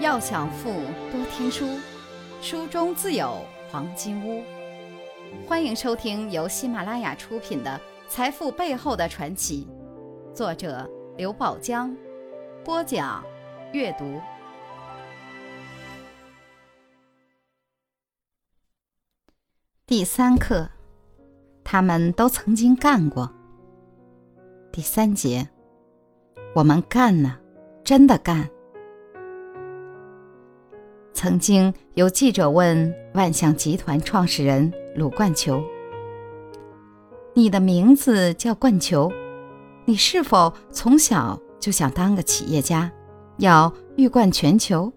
要想富，多听书，书中自有黄金屋。欢迎收听由喜马拉雅出品的《财富背后的传奇》，作者刘宝江，播讲阅读。第三课，他们都曾经干过。第三节，我们干呢，真的干。曾经有记者问万象集团创始人鲁冠球：“你的名字叫冠球，你是否从小就想当个企业家，要誉冠全球？”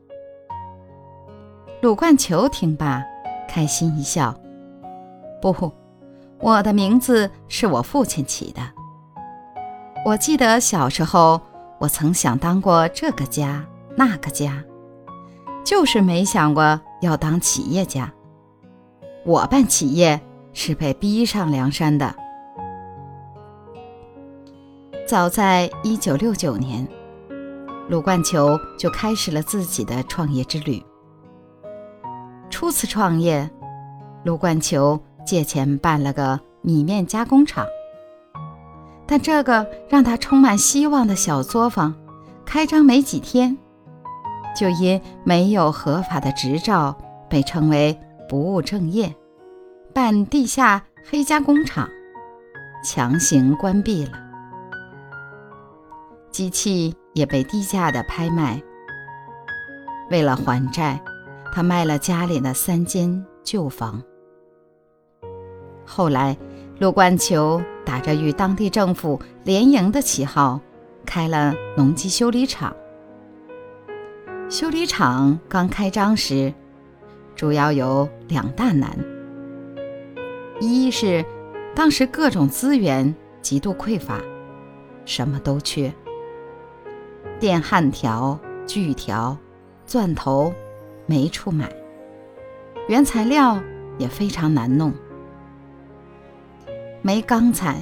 鲁冠球听罢，开心一笑：“不，我的名字是我父亲起的。我记得小时候，我曾想当过这个家那个家。”就是没想过要当企业家。我办企业是被逼上梁山的。早在一九六九年，鲁冠球就开始了自己的创业之旅。初次创业，鲁冠球借钱办了个米面加工厂，但这个让他充满希望的小作坊，开张没几天。就因没有合法的执照，被称为不务正业，办地下黑加工厂，强行关闭了。机器也被低价的拍卖。为了还债，他卖了家里的三间旧房。后来，陆冠球打着与当地政府联营的旗号，开了农机修理厂。修理厂刚开张时，主要有两大难：一是当时各种资源极度匮乏，什么都缺，电焊条、锯条、钻头没处买，原材料也非常难弄，没钢材，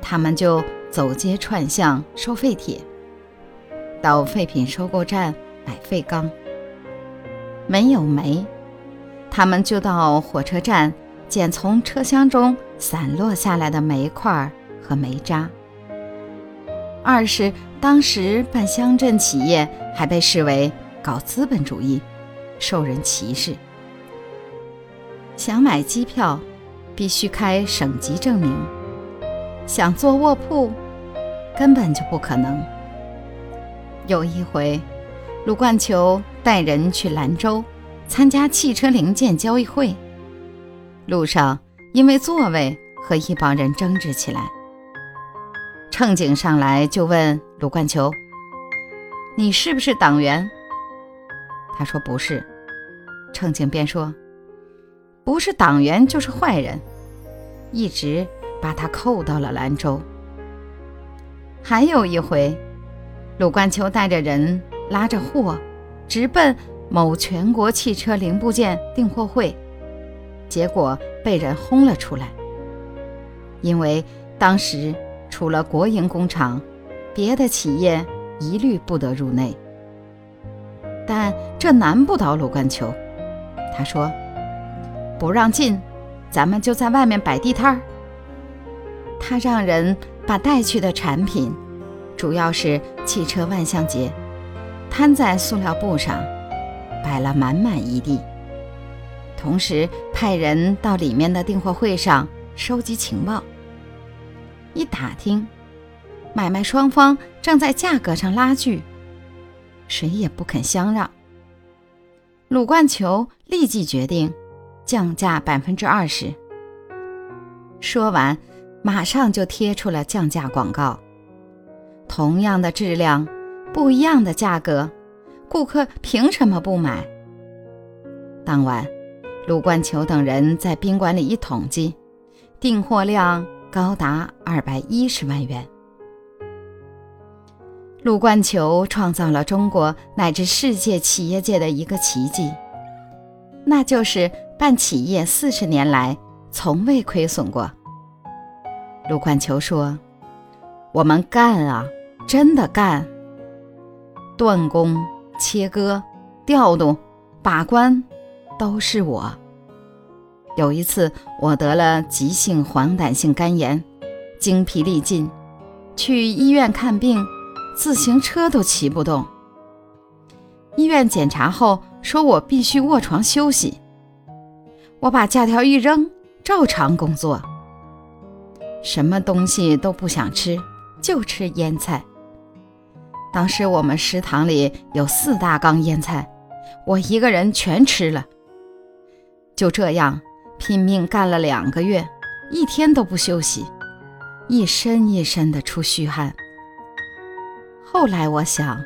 他们就走街串巷收废铁，到废品收购站。买废钢，没有煤，他们就到火车站捡从车厢中散落下来的煤块和煤渣。二是当时办乡镇企业还被视为搞资本主义，受人歧视。想买机票，必须开省级证明；想坐卧铺，根本就不可能。有一回。鲁冠球带人去兰州参加汽车零件交易会，路上因为座位和一帮人争执起来。乘警上来就问鲁冠球：“你是不是党员？”他说：“不是。”乘警便说：“不是党员就是坏人。”一直把他扣到了兰州。还有一回，鲁冠球带着人。拉着货，直奔某全国汽车零部件订货会，结果被人轰了出来。因为当时除了国营工厂，别的企业一律不得入内。但这难不倒鲁冠球，他说：“不让进，咱们就在外面摆地摊儿。”他让人把带去的产品，主要是汽车万象节。摊在塑料布上，摆了满满一地。同时派人到里面的订货会上收集情报。一打听，买卖双方正在价格上拉锯，谁也不肯相让。鲁冠球立即决定降价百分之二十。说完，马上就贴出了降价广告。同样的质量。不一样的价格，顾客凭什么不买？当晚，鲁冠球等人在宾馆里一统计，订货量高达二百一十万元。鲁冠球创造了中国乃至世界企业界的一个奇迹，那就是办企业四十年来从未亏损过。鲁冠球说：“我们干啊，真的干。”断供、切割、调度、把关，都是我。有一次，我得了急性黄疸性肝炎，精疲力尽，去医院看病，自行车都骑不动。医院检查后说我必须卧床休息。我把假条一扔，照常工作。什么东西都不想吃，就吃腌菜。当时我们食堂里有四大缸腌菜，我一个人全吃了。就这样拼命干了两个月，一天都不休息，一身一身的出虚汗。后来我想，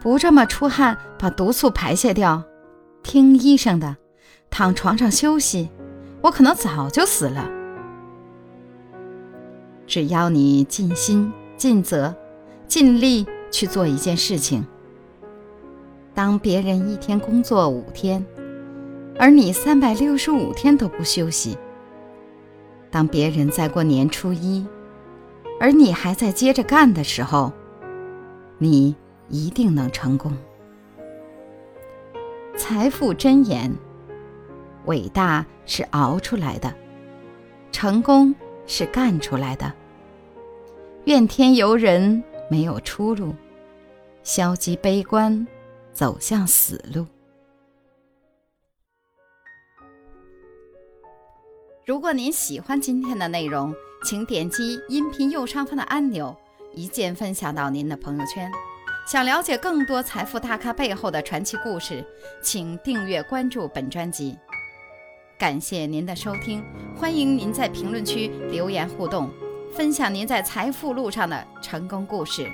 不这么出汗，把毒素排泄掉，听医生的，躺床上休息，我可能早就死了。只要你尽心尽责、尽力去做一件事情，当别人一天工作五天，而你三百六十五天都不休息；当别人在过年初一，而你还在接着干的时候，你一定能成功。财富箴言：伟大是熬出来的，成功。是干出来的。怨天尤人没有出路，消极悲观走向死路。如果您喜欢今天的内容，请点击音频右上方的按钮，一键分享到您的朋友圈。想了解更多财富大咖背后的传奇故事，请订阅关注本专辑。感谢您的收听，欢迎您在评论区留言互动，分享您在财富路上的成功故事。